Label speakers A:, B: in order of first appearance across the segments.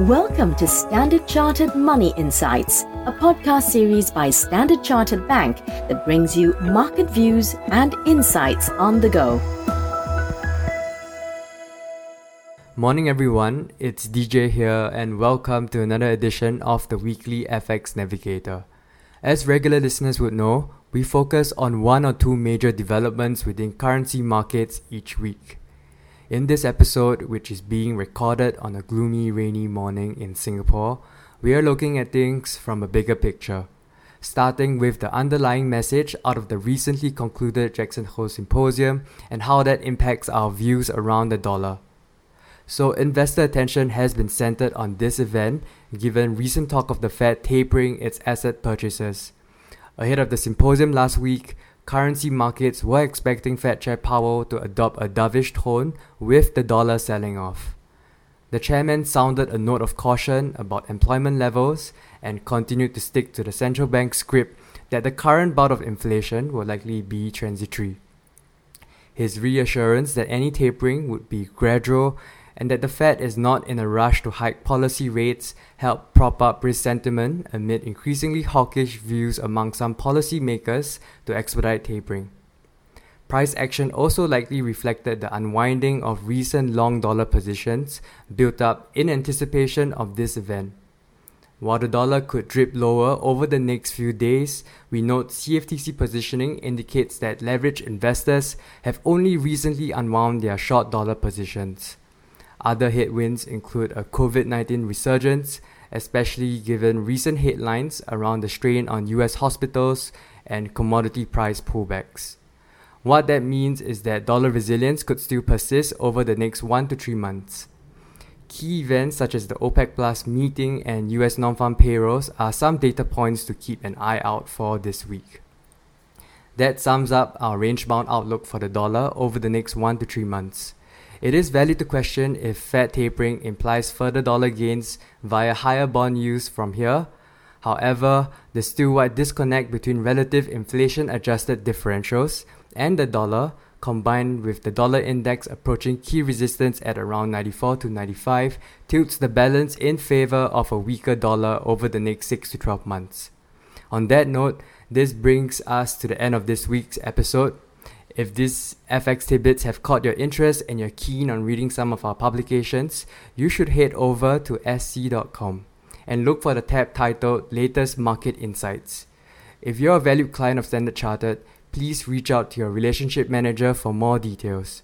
A: Welcome to Standard Chartered Money Insights, a podcast series by Standard Chartered Bank that brings you market views and insights on the go.
B: Morning, everyone. It's DJ here, and welcome to another edition of the weekly FX Navigator. As regular listeners would know, we focus on one or two major developments within currency markets each week. In this episode, which is being recorded on a gloomy, rainy morning in Singapore, we are looking at things from a bigger picture, starting with the underlying message out of the recently concluded Jackson Hole Symposium and how that impacts our views around the dollar. So, investor attention has been centered on this event given recent talk of the Fed tapering its asset purchases. Ahead of the symposium last week, currency markets were expecting Fed Chair Powell to adopt a dovish tone with the dollar selling off. The chairman sounded a note of caution about employment levels and continued to stick to the central bank script that the current bout of inflation will likely be transitory. His reassurance that any tapering would be gradual and that the Fed is not in a rush to hike policy rates helped prop up risk sentiment amid increasingly hawkish views among some policymakers to expedite tapering. Price action also likely reflected the unwinding of recent long dollar positions built up in anticipation of this event. While the dollar could drip lower over the next few days, we note CFTC positioning indicates that leveraged investors have only recently unwound their short dollar positions. Other headwinds include a COVID 19 resurgence, especially given recent headlines around the strain on US hospitals and commodity price pullbacks. What that means is that dollar resilience could still persist over the next 1 to 3 months. Key events such as the OPEC Plus meeting and US non farm payrolls are some data points to keep an eye out for this week. That sums up our range bound outlook for the dollar over the next 1 to 3 months. It is valid to question if Fed tapering implies further dollar gains via higher bond yields from here. However, the still wide disconnect between relative inflation adjusted differentials and the dollar, combined with the dollar index approaching key resistance at around 94 to 95, tilts the balance in favor of a weaker dollar over the next 6 to 12 months. On that note, this brings us to the end of this week's episode. If these FX tidbits have caught your interest and you're keen on reading some of our publications, you should head over to sc.com and look for the tab titled Latest Market Insights. If you're a valued client of Standard Chartered, please reach out to your relationship manager for more details.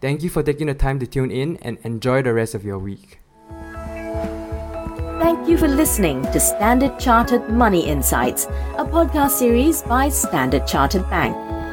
B: Thank you for taking the time to tune in and enjoy the rest of your week.
A: Thank you for listening to Standard Chartered Money Insights, a podcast series by Standard Chartered Bank.